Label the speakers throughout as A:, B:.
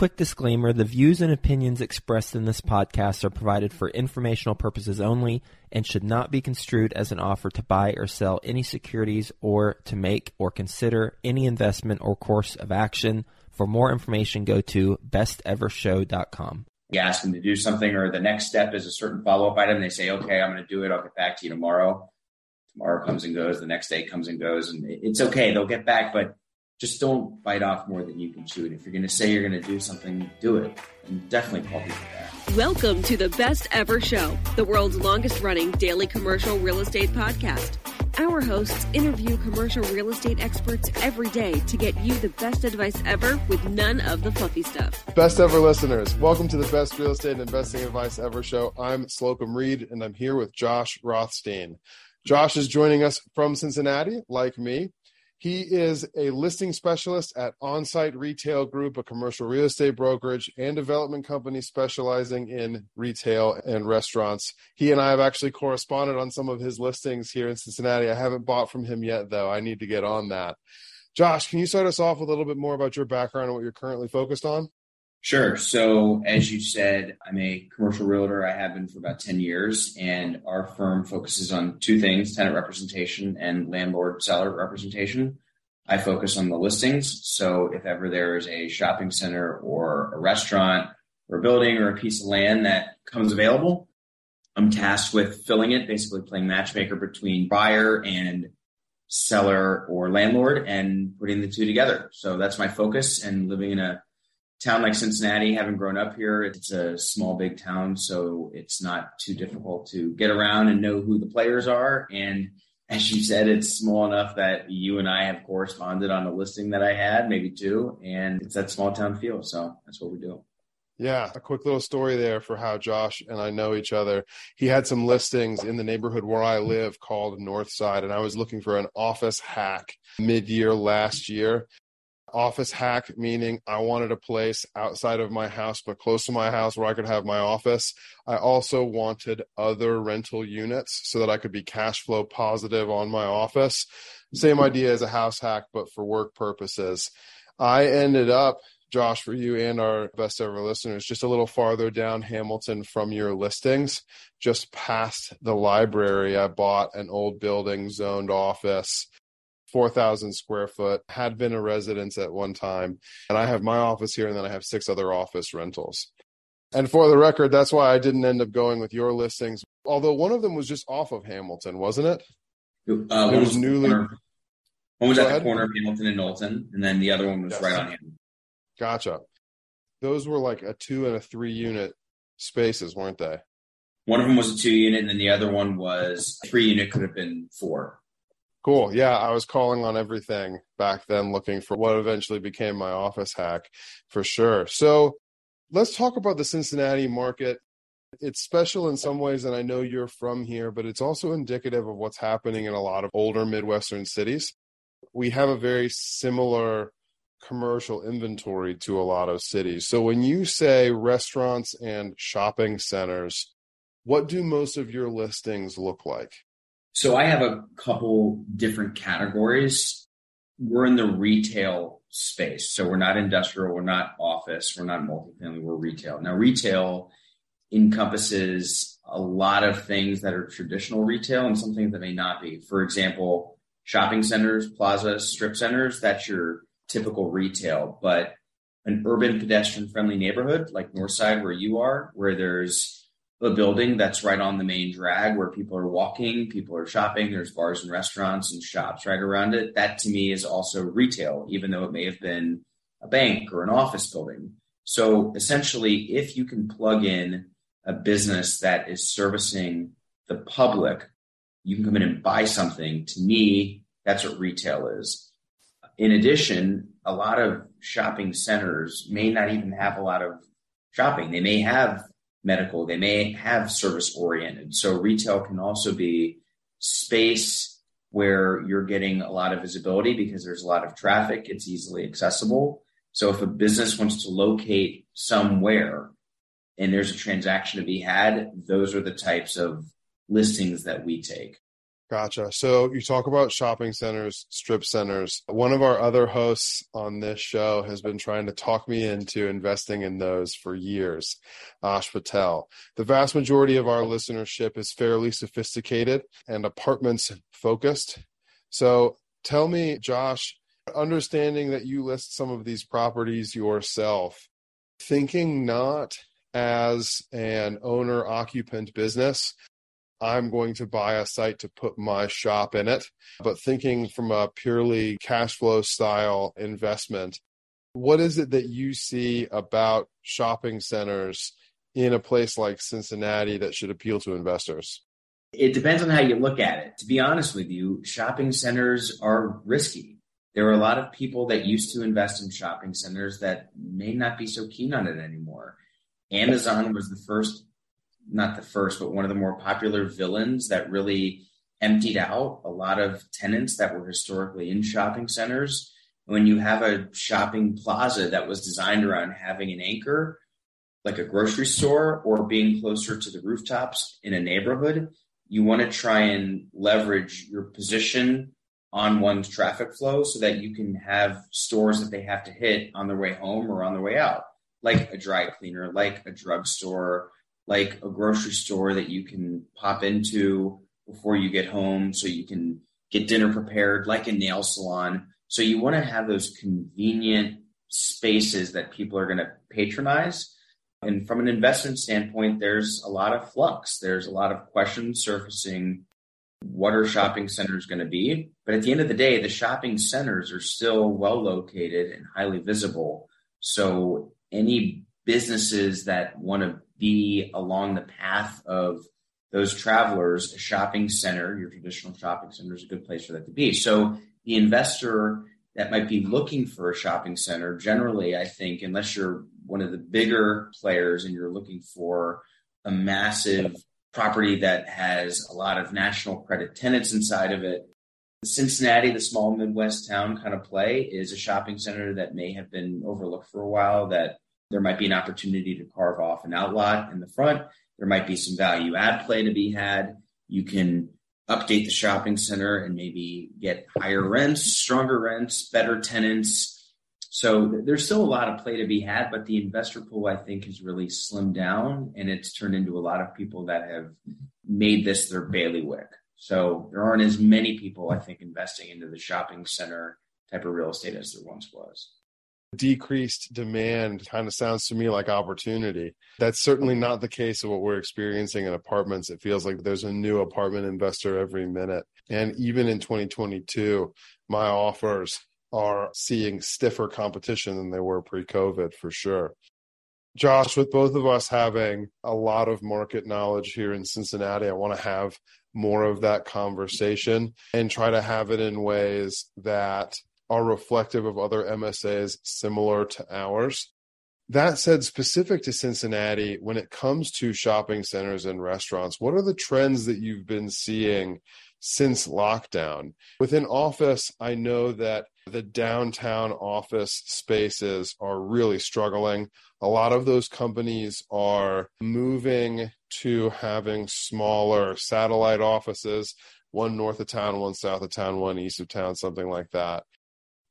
A: Quick disclaimer the views and opinions expressed in this podcast are provided for informational purposes only and should not be construed as an offer to buy or sell any securities or to make or consider any investment or course of action. For more information, go to bestevershow.com.
B: You ask them to do something, or the next step is a certain follow up item. They say, okay, I'm going to do it. I'll get back to you tomorrow. Tomorrow comes and goes. The next day comes and goes. And it's okay. They'll get back, but just don't bite off more than you can chew. And if you're going to say you're going to do something, do it. And definitely call people back.
C: Welcome to the Best Ever Show, the world's longest running daily commercial real estate podcast. Our hosts interview commercial real estate experts every day to get you the best advice ever with none of the fluffy stuff.
D: Best ever listeners, welcome to the Best Real Estate and Investing Advice Ever show. I'm Slocomb Reed and I'm here with Josh Rothstein. Josh is joining us from Cincinnati, like me. He is a listing specialist at Onsite Retail Group, a commercial real estate brokerage and development company specializing in retail and restaurants. He and I have actually corresponded on some of his listings here in Cincinnati. I haven't bought from him yet, though. I need to get on that. Josh, can you start us off with a little bit more about your background and what you're currently focused on?
B: Sure. So, as you said, I'm a commercial realtor. I have been for about 10 years, and our firm focuses on two things tenant representation and landlord seller representation. I focus on the listings. So, if ever there is a shopping center or a restaurant or a building or a piece of land that comes available, I'm tasked with filling it, basically playing matchmaker between buyer and seller or landlord and putting the two together. So, that's my focus and living in a town like Cincinnati, having grown up here, it's a small, big town, so it's not too difficult to get around and know who the players are. And as you said, it's small enough that you and I have corresponded on a listing that I had, maybe two, and it's that small town feel. So that's what we do.
D: Yeah, a quick little story there for how Josh and I know each other. He had some listings in the neighborhood where I live called Northside, and I was looking for an office hack mid year last year office hack, meaning I wanted a place outside of my house, but close to my house where I could have my office. I also wanted other rental units so that I could be cash flow positive on my office. Same idea as a house hack, but for work purposes. I ended up, Josh, for you and our best ever listeners, just a little farther down Hamilton from your listings, just past the library. I bought an old building zoned office 4,000 square foot, had been a residence at one time. And I have my office here, and then I have six other office rentals. And for the record, that's why I didn't end up going with your listings. Although one of them was just off of Hamilton, wasn't it?
B: Uh, it was newly. Corner, one was at the corner of Hamilton and Knowlton, and then the other one was yes. right on Hamilton.
D: Gotcha. Those were like a two and a three unit spaces, weren't they?
B: One of them was a two unit, and then the other one was three unit, could have been four.
D: Cool. Yeah, I was calling on everything back then, looking for what eventually became my office hack for sure. So let's talk about the Cincinnati market. It's special in some ways, and I know you're from here, but it's also indicative of what's happening in a lot of older Midwestern cities. We have a very similar commercial inventory to a lot of cities. So when you say restaurants and shopping centers, what do most of your listings look like?
B: So I have a couple different categories. We're in the retail space. So we're not industrial, we're not office, we're not multifamily, we're retail. Now, retail encompasses a lot of things that are traditional retail and some things that may not be. For example, shopping centers, plazas, strip centers, that's your typical retail. But an urban pedestrian friendly neighborhood like Northside, where you are, where there's a building that's right on the main drag where people are walking, people are shopping, there's bars and restaurants and shops right around it. That to me is also retail, even though it may have been a bank or an office building. So essentially, if you can plug in a business that is servicing the public, you can come in and buy something. To me, that's what retail is. In addition, a lot of shopping centers may not even have a lot of shopping. They may have medical. They may have service oriented. So retail can also be space where you're getting a lot of visibility because there's a lot of traffic. It's easily accessible. So if a business wants to locate somewhere and there's a transaction to be had, those are the types of listings that we take.
D: Gotcha. So you talk about shopping centers, strip centers. One of our other hosts on this show has been trying to talk me into investing in those for years, Ash Patel. The vast majority of our listenership is fairly sophisticated and apartments focused. So tell me, Josh, understanding that you list some of these properties yourself, thinking not as an owner occupant business, I'm going to buy a site to put my shop in it. But thinking from a purely cash flow style investment, what is it that you see about shopping centers in a place like Cincinnati that should appeal to investors?
B: It depends on how you look at it. To be honest with you, shopping centers are risky. There are a lot of people that used to invest in shopping centers that may not be so keen on it anymore. Amazon was the first not the first, but one of the more popular villains that really emptied out a lot of tenants that were historically in shopping centers. When you have a shopping plaza that was designed around having an anchor, like a grocery store or being closer to the rooftops in a neighborhood, you want to try and leverage your position on one's traffic flow so that you can have stores that they have to hit on their way home or on their way out, like a dry cleaner, like a drugstore, like a grocery store that you can pop into before you get home so you can get dinner prepared, like a nail salon. So you want to have those convenient spaces that people are going to patronize. And from an investment standpoint, there's a lot of flux. There's a lot of questions surfacing. What are shopping centers going to be? But at the end of the day, the shopping centers are still well located and highly visible. So any businesses that want to be along the path of those travelers, a shopping center, your traditional shopping center is a good place for that to be. So the investor that might be looking for a shopping center, generally, I think, unless you're one of the bigger players and you're looking for a massive property that has a lot of national credit tenants inside of it, Cincinnati, the small Midwest town kind of play, is a shopping center that may have been overlooked for a while that there might be an opportunity to carve off an outlot in the front. There might be some value add play to be had. You can update the shopping center and maybe get higher rents, stronger rents, better tenants. So there's still a lot of play to be had, but the investor pool, I think, has really slimmed down and it's turned into a lot of people that have made this their bailiwick. So there aren't as many people, I think, investing into the shopping center type of real estate as there once was.
D: Decreased demand kind of sounds to me like opportunity. That's certainly not the case of what we're experiencing in apartments. It feels like there's a new apartment investor every minute. And even in 2022, my offers are seeing stiffer competition than they were pre COVID for sure. Josh, with both of us having a lot of market knowledge here in Cincinnati, I want to have more of that conversation and try to have it in ways that are reflective of other MSAs similar to ours. That said, specific to Cincinnati, when it comes to shopping centers and restaurants, what are the trends that you've been seeing since lockdown? Within office, I know that the downtown office spaces are really struggling. A lot of those companies are moving to having smaller satellite offices, one north of town, one south of town, one east of town, something like that.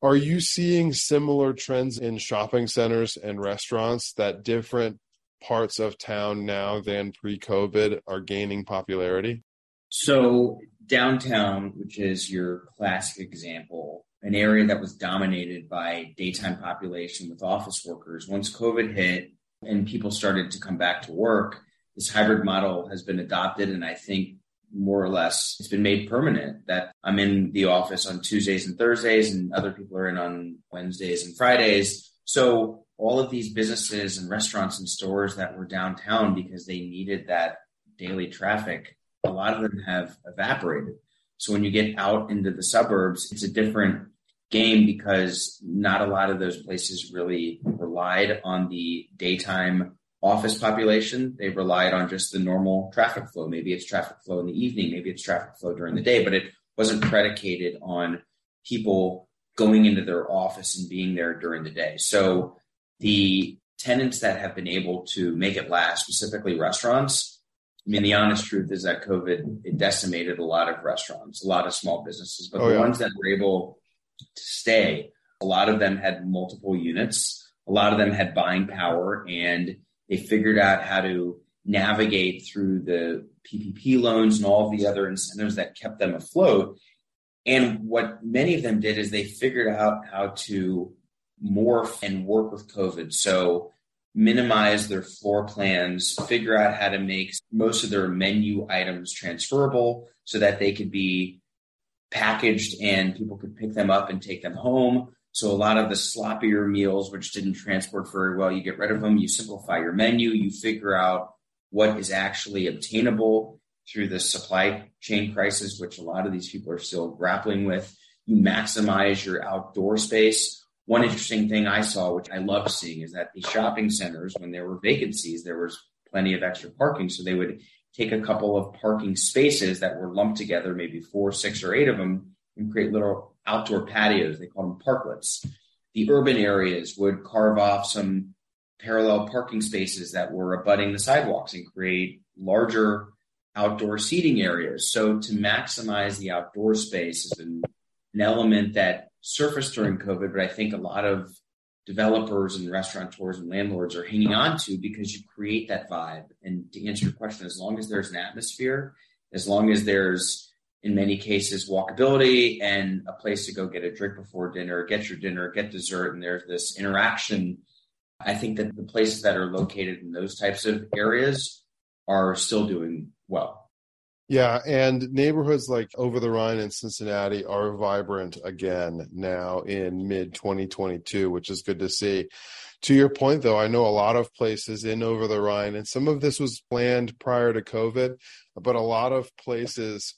D: Are you seeing similar trends in shopping centers and restaurants that different parts of town now than pre COVID are gaining popularity?
B: So, downtown, which is your classic example, an area that was dominated by daytime population with office workers, once COVID hit and people started to come back to work, this hybrid model has been adopted. And I think more or less it's been made permanent that I'm in the office on Tuesdays and Thursdays and other people are in on Wednesdays and Fridays. So all of these businesses and restaurants and stores that were downtown because they needed that daily traffic, a lot of them have evaporated. So when you get out into the suburbs, it's a different game because not a lot of those places really relied on the daytime office population. They relied on just the normal traffic flow. Maybe it's traffic flow in the evening, maybe it's traffic flow during the day, but it wasn't predicated on people going into their office and being there during the day. So the tenants that have been able to make it last, specifically restaurants, I mean, the honest truth is that COVID it decimated a lot of restaurants, a lot of small businesses, but oh, the yeah. ones that were able to stay, a lot of them had multiple units, a lot of them had buying power, and they figured out how to navigate through the PPP loans and all the other incentives that kept them afloat. And what many of them did is they figured out how to morph and work with COVID. So minimize their floor plans, figure out how to make most of their menu items transferable so that they could be packaged and people could pick them up and take them home. So a lot of the sloppier meals, which didn't transport very well, you get rid of them. You simplify your menu. You figure out what is actually obtainable through the supply chain crisis, which a lot of these people are still grappling with. You maximize your outdoor space. One interesting thing I saw, which I love seeing, is that the shopping centers, when there were vacancies, there was plenty of extra parking. So they would take a couple of parking spaces that were lumped together, maybe four, six, or eight of them, and create little outdoor patios. They call them parklets. The urban areas would carve off some parallel parking spaces that were abutting the sidewalks and create larger outdoor seating areas. So to maximize the outdoor space is an, an element that surfaced during COVID, but I think a lot of developers and restaurateurs and landlords are hanging on to because you create that vibe. And to answer your question, as long as there's an atmosphere, as long as there's in many cases walkability and a place to go get a drink before dinner, get your dinner, get dessert, and there's this interaction. I think that the places that are located in those types of areas are still doing well.
D: Yeah, and neighborhoods like Over the Rhine and Cincinnati are vibrant again now in mid 2022, which is good to see. To your point, though, I know a lot of places in Over the Rhine, and some of this was planned prior to COVID, but a lot of places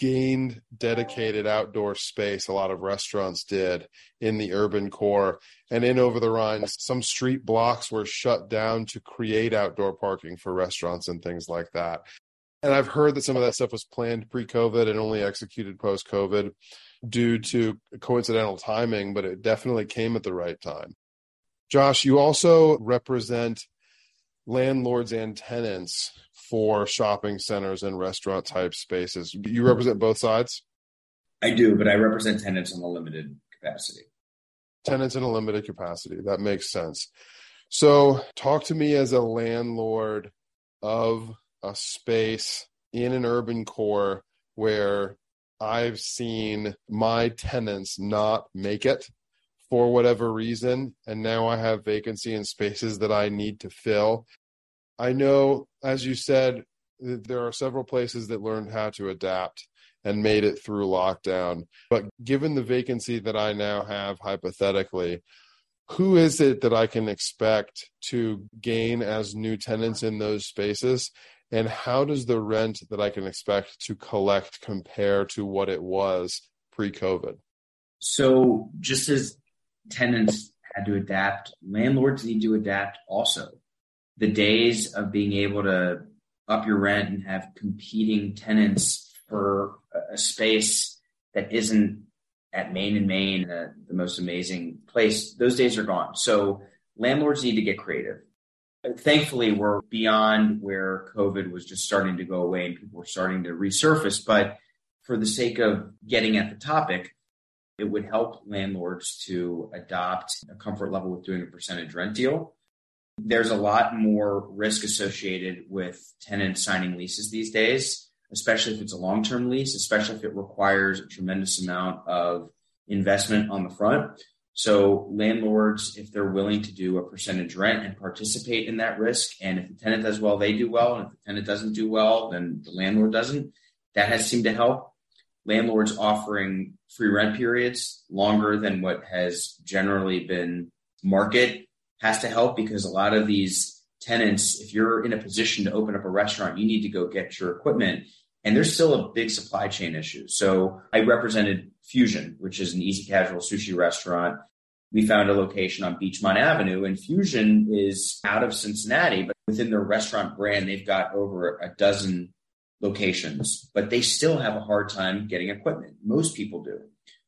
D: gained dedicated outdoor space. A lot of restaurants did in the urban core. And in Over the Rhine, some street blocks were shut down to create outdoor parking for restaurants and things like that. And I've heard that some of that stuff was planned pre COVID and only executed post COVID due to coincidental timing, but it definitely came at the right time. Josh, you also represent landlords and tenants for shopping centers and restaurant type spaces. Do you mm-hmm. represent both sides?
B: I do, but I represent tenants in a limited capacity.
D: Tenants in a limited capacity. That makes sense. So, talk to me as a landlord of a space in an urban core where I've seen my tenants not make it for whatever reason, and now I have vacancy in spaces that I need to fill. I know, as you said, there are several places that learned how to adapt and made it through lockdown. But given the vacancy that I now have, hypothetically, who is it that I can expect to gain as new tenants in those spaces? And how does the rent that I can expect to collect compare to what it was pre COVID?
B: So, just as tenants had to adapt, landlords need to adapt also. The days of being able to up your rent and have competing tenants for a space that isn't at Main and Main, the, the most amazing place, those days are gone. So landlords need to get creative. Thankfully, we're beyond where COVID was just starting to go away and people were starting to resurface. But for the sake of getting at the topic, it would help landlords to adopt a comfort level with doing a percentage rent deal. There's a lot more risk associated with tenants signing leases these days especially if it's a long term lease, especially if it requires a tremendous amount of investment on the front. So, landlords, if they're willing to do a percentage rent and participate in that risk, and if the tenant does well, they do well. And if the tenant doesn't do well, then the landlord doesn't. That has seemed to help. Landlords offering free rent periods longer than what has generally been market has to help because a lot of these tenants, if you're in a position to open up a restaurant, you need to go get your equipment and there's still a big supply chain issue. So I represented Fusian, which is an easy casual sushi restaurant. We found a location on Beechmont Avenue, and Fusian is out of Cincinnati, but within their restaurant brand, they've got over a dozen locations, but they still have a hard time getting equipment. Most people do.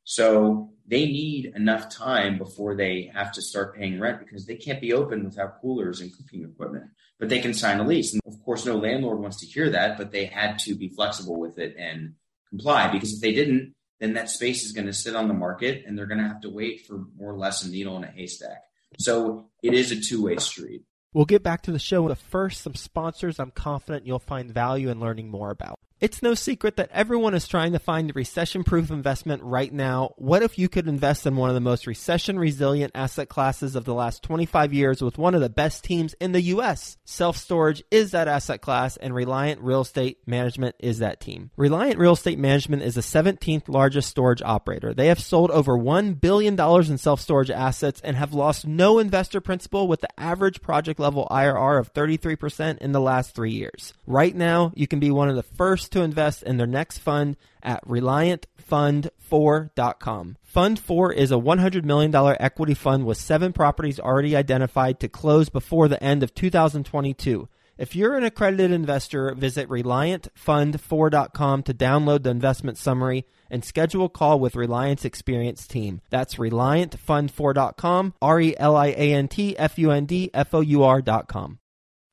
B: So they need enough time before they have to start paying rent because they can't be open without coolers and cooking equipment. But they can sign a lease. And of course, no landlord wants to hear that, but they had to be flexible with it and comply because if they didn't, then that space is going to sit on the market and they're going to have to wait for more or less a needle in a haystack. So it is a two way street.
A: We'll get back to the show, but first, some sponsors I'm confident you'll find value in learning more about. It's no secret that everyone is trying to find a recession proof investment right now. What if you could invest in one of the most recession resilient asset classes of the last 25 years with one of the best teams in the U.S.? Self storage is that asset class, and Reliant Real Estate Management is that team. Reliant Real Estate Management is the 17th largest storage operator. They have sold over $1 billion in self storage assets and have lost no investor principal with the average project level IRR of 33% in the last three years. Right now, you can be one of the first to invest in their next fund at ReliantFund4.com. Fund 4 is a $100 million equity fund with seven properties already identified to close before the end of 2022. If you're an accredited investor, visit ReliantFund4.com to download the investment summary and schedule a call with Reliant's experienced team. That's ReliantFund4.com, R E L I A N T F U N D F O U R.com.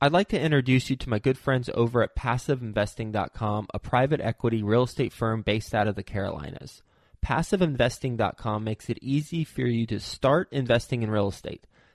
A: I'd like to introduce you to my good friends over at PassiveInvesting.com, a private equity real estate firm based out of the Carolinas. PassiveInvesting.com makes it easy for you to start investing in real estate.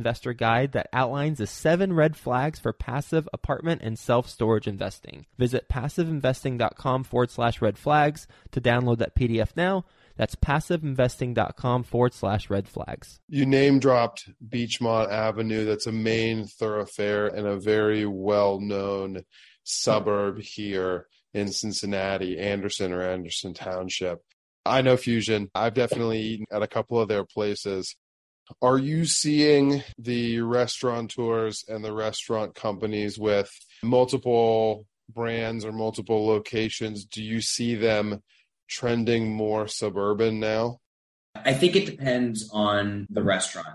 A: investor guide that outlines the seven red flags for passive apartment and self storage investing. Visit passiveinvesting.com forward slash red flags to download that PDF now. That's passiveinvesting.com forward slash red flags.
D: You name dropped Beechmont Avenue. That's a main thoroughfare and a very well known suburb here in Cincinnati, Anderson or Anderson Township. I know Fusian. I've definitely eaten at a couple of their places. Are you seeing the restaurateurs and the restaurant companies with multiple brands or multiple locations? Do you see them trending more suburban now?
B: I think it depends on the restaurant.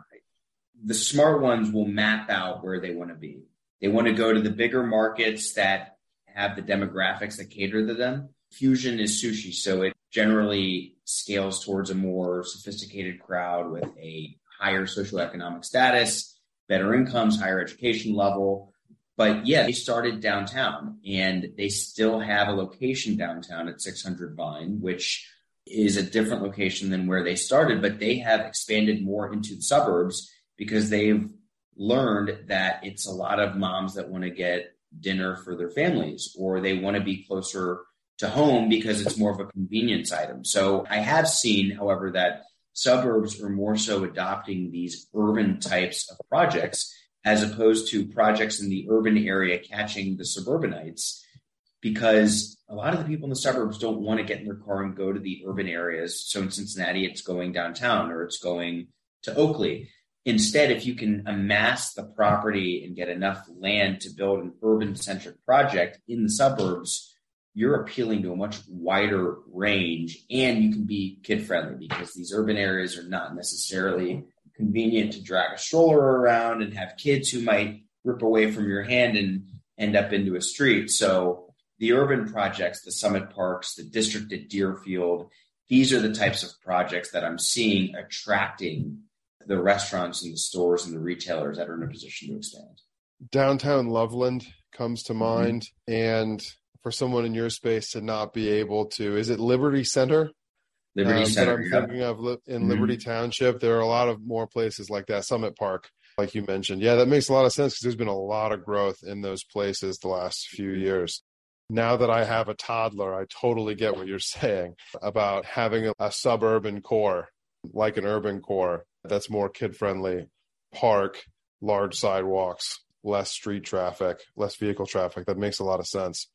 B: The smart ones will map out where they want to be. They want to go to the bigger markets that have the demographics that cater to them. Fusian is sushi, so it generally scales towards a more sophisticated crowd with a higher socioeconomic status, better incomes, higher education level. But yeah, they started downtown and they still have a location downtown at 600 Vine, which is a different location than where they started, but they have expanded more into the suburbs because they've learned that it's a lot of moms that want to get dinner for their families or they want to be closer to home because it's more of a convenience item. So I have seen, however, that suburbs are more so adopting these urban types of projects as opposed to projects in the urban area catching the suburbanites because a lot of the people in the suburbs don't want to get in their car and go to the urban areas. So in Cincinnati, it's going downtown or it's going to Oakley. Instead, if you can amass the property and get enough land to build an urban centric project in the suburbs, you're appealing to a much wider range and you can be kid friendly because these urban areas are not necessarily convenient to drag a stroller around and have kids who might rip away from your hand and end up into a street. So the urban projects, the summit parks, the district at Deerfield, these are the types of projects that I'm seeing attracting the restaurants and the stores and the retailers that are in a position to expand.
D: Downtown Loveland comes to mm-hmm. mind. Mm-hmm. And for someone in your space to not be able to, is it Liberty Center?
B: Liberty um, Center.
D: I'm yeah. thinking of in mm-hmm. Liberty Township. There are a lot of more places like that. Summit Park, like you mentioned. Yeah, that makes a lot of sense because there's been a lot of growth in those places the last few years. Now that I have a toddler, I totally get what you're saying about having a, a suburban core, like an urban core, that's more kid friendly. Park, large sidewalks, less street traffic, less vehicle traffic. That makes a lot of sense.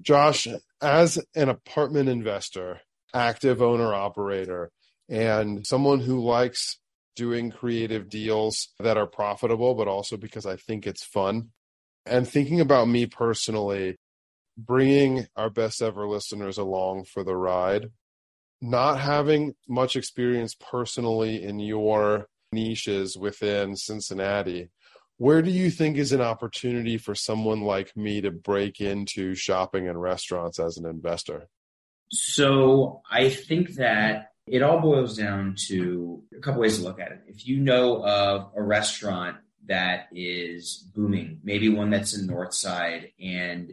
D: Josh, as an apartment investor, active owner operator, and someone who likes doing creative deals that are profitable, but also because I think it's fun. And thinking about me personally, bringing our best ever listeners along for the ride, not having much experience personally in your niches within Cincinnati, where do you think is an opportunity for someone like me to break into shopping and restaurants as an investor?
B: So I think that it all boils down to a couple ways to look at it. If you know of a restaurant that is booming, maybe one that's in Northside and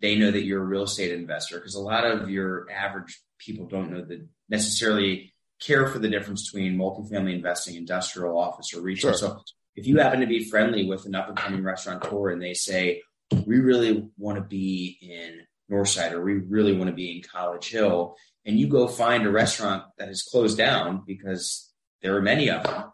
B: they know that you're a real estate investor, because a lot of your average people don't know that necessarily care for the difference between multifamily investing, industrial, office, or retail. Sure. So if you happen to be friendly with an up and coming restaurateur and they say, we really want to be in Northside or we really want to be in College Hill, and you go find a restaurant that is closed down because there are many of them,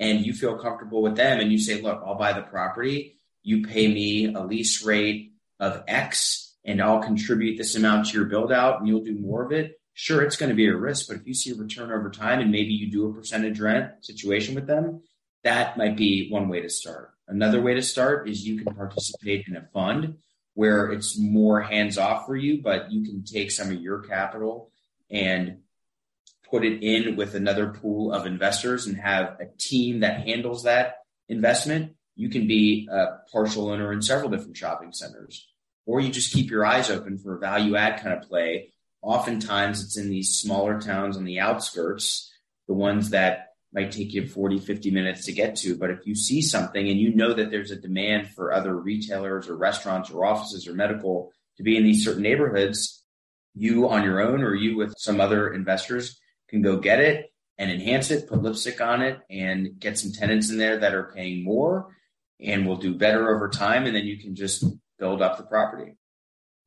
B: and you feel comfortable with them, and you say, look, I'll buy the property, you pay me a lease rate of X, and I'll contribute this amount to your build out, and you'll do more of it. Sure, it's going to be a risk, but if you see a return over time and maybe you do a percentage rent situation with them, that might be one way to start. Another way to start is you can participate in a fund where it's more hands off for you, but you can take some of your capital and put it in with another pool of investors and have a team that handles that investment. You can be a partial owner in several different shopping centers, or you just keep your eyes open for a value add kind of play. Oftentimes it's in these smaller towns on the outskirts, the ones that might take you 40, 50 minutes to get to. But if you see something and you know that there's a demand for other retailers or restaurants or offices or medical to be in these certain neighborhoods, you on your own or you with some other investors can go get it and enhance it, put lipstick on it, and get some tenants in there that are paying more and will do better over time. And then you can just build up the property.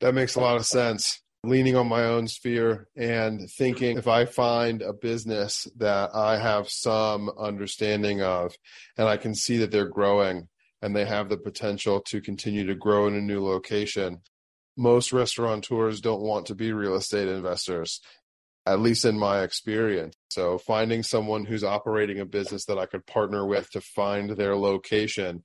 D: That makes a lot of sense leaning on my own sphere and thinking if I find a business that I have some understanding of and I can see that they're growing and they have the potential to continue to grow in a new location. Most restaurateurs don't want to be real estate investors, at least in my experience. So finding someone who's operating a business that I could partner with to find their location,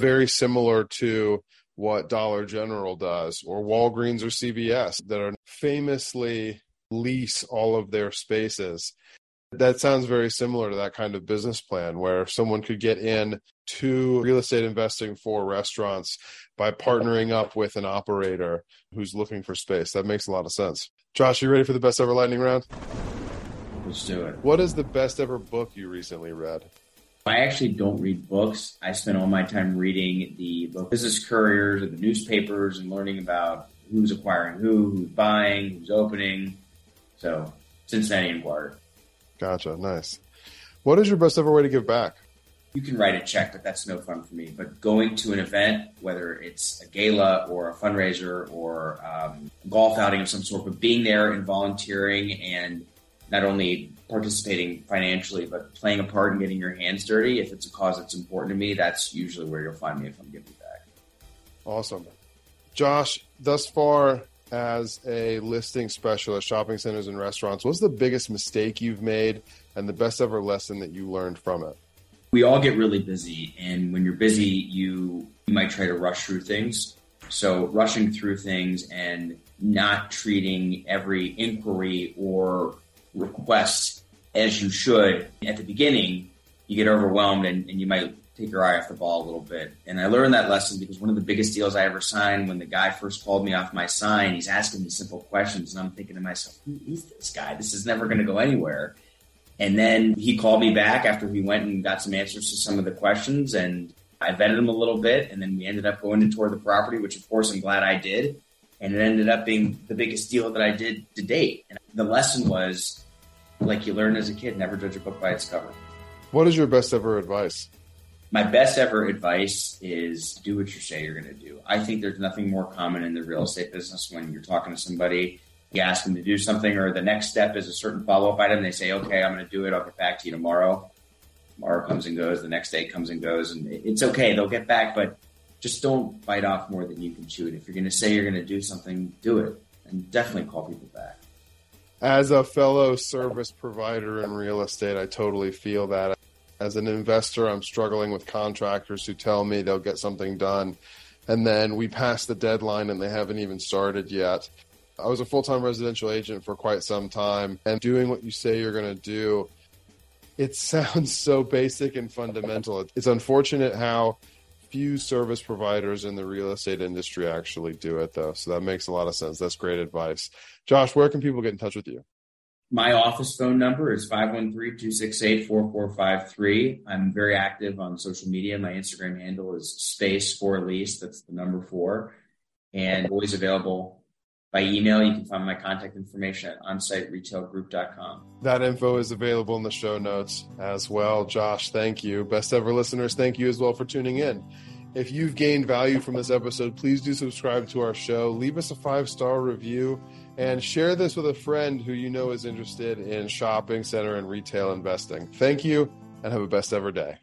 D: very similar to what Dollar General does or Walgreens or CVS that are famously lease all of their spaces. That sounds very similar to that kind of business plan where someone could get in to real estate investing for restaurants by partnering up with an operator who's looking for space. That makes a lot of sense. Josh, you ready for the best ever lightning round?
B: Let's do it.
D: What is the best ever book you recently read?
B: I actually don't read books. I spend all my time reading the business couriers or the newspapers and learning about who's acquiring who, who's buying, who's opening. So, Cincinnati Enquirer.
D: Gotcha. Nice. What is your best ever way to give back?
B: You can write a check, but that's no fun for me. But going to an event, whether it's a gala or a fundraiser or um, a golf outing of some sort, but being there and volunteering and not only participating financially, but playing a part in getting your hands dirty. If it's a cause that's important to me, that's usually where you'll find me if I'm giving back.
D: Awesome. Josh, thus far as a listing specialist, shopping centers and restaurants, what's the biggest mistake you've made and the best ever lesson that you learned from it?
B: We all get really busy, and when you're busy, you, you might try to rush through things. So, rushing through things and not treating every inquiry or request as you should at the beginning, you get overwhelmed and, and you might take your eye off the ball a little bit. And I learned that lesson because one of the biggest deals I ever signed, when the guy first called me off my sign, he's asking me simple questions, and I'm thinking to myself, who is this guy? This is never going to go anywhere. And then he called me back after we went and got some answers to some of the questions, and I vetted him a little bit, and then we ended up going to tour the property, which of course I'm glad I did. And it ended up being the biggest deal that I did to date. And the lesson was, like you learn as a kid, never judge a book by its cover.
D: What is your best ever advice?
B: my best ever advice is do what you say you're going to do. I think there's nothing more common in the real estate business when you're talking to somebody, you ask them to do something, or the next step is a certain follow up item. They say, okay, I'm going to do it. I'll get back to you tomorrow. Tomorrow comes and goes. The next day comes and goes. And it's okay. They'll get back, but just don't bite off more than you can chew. If you're going to say you're going to do something, do it. And definitely call people back.
D: As a fellow service provider in real estate, I totally feel that as an investor, I'm struggling with contractors who tell me they'll get something done. And then we pass the deadline and they haven't even started yet. I was a full time residential agent for quite some time and doing what you say you're going to do. It sounds so basic and fundamental. It's unfortunate how few service providers in the real estate industry actually do it, though. So that makes a lot of sense. That's great advice. Josh, where can people get in touch with you?
B: My office phone number is 513-268-4453. I'm very active on social media. My Instagram handle is space for lease. That's the number four. And always available by email. You can find my contact information at onsiteretailgroup.com.
D: That info is available in the show notes as well. Josh, thank you. Best ever listeners, thank you as well for tuning in. If you've gained value from this episode, please do subscribe to our show. Leave us a five star review and share this with a friend who you know is interested in shopping center and retail investing. Thank you and have a best ever day.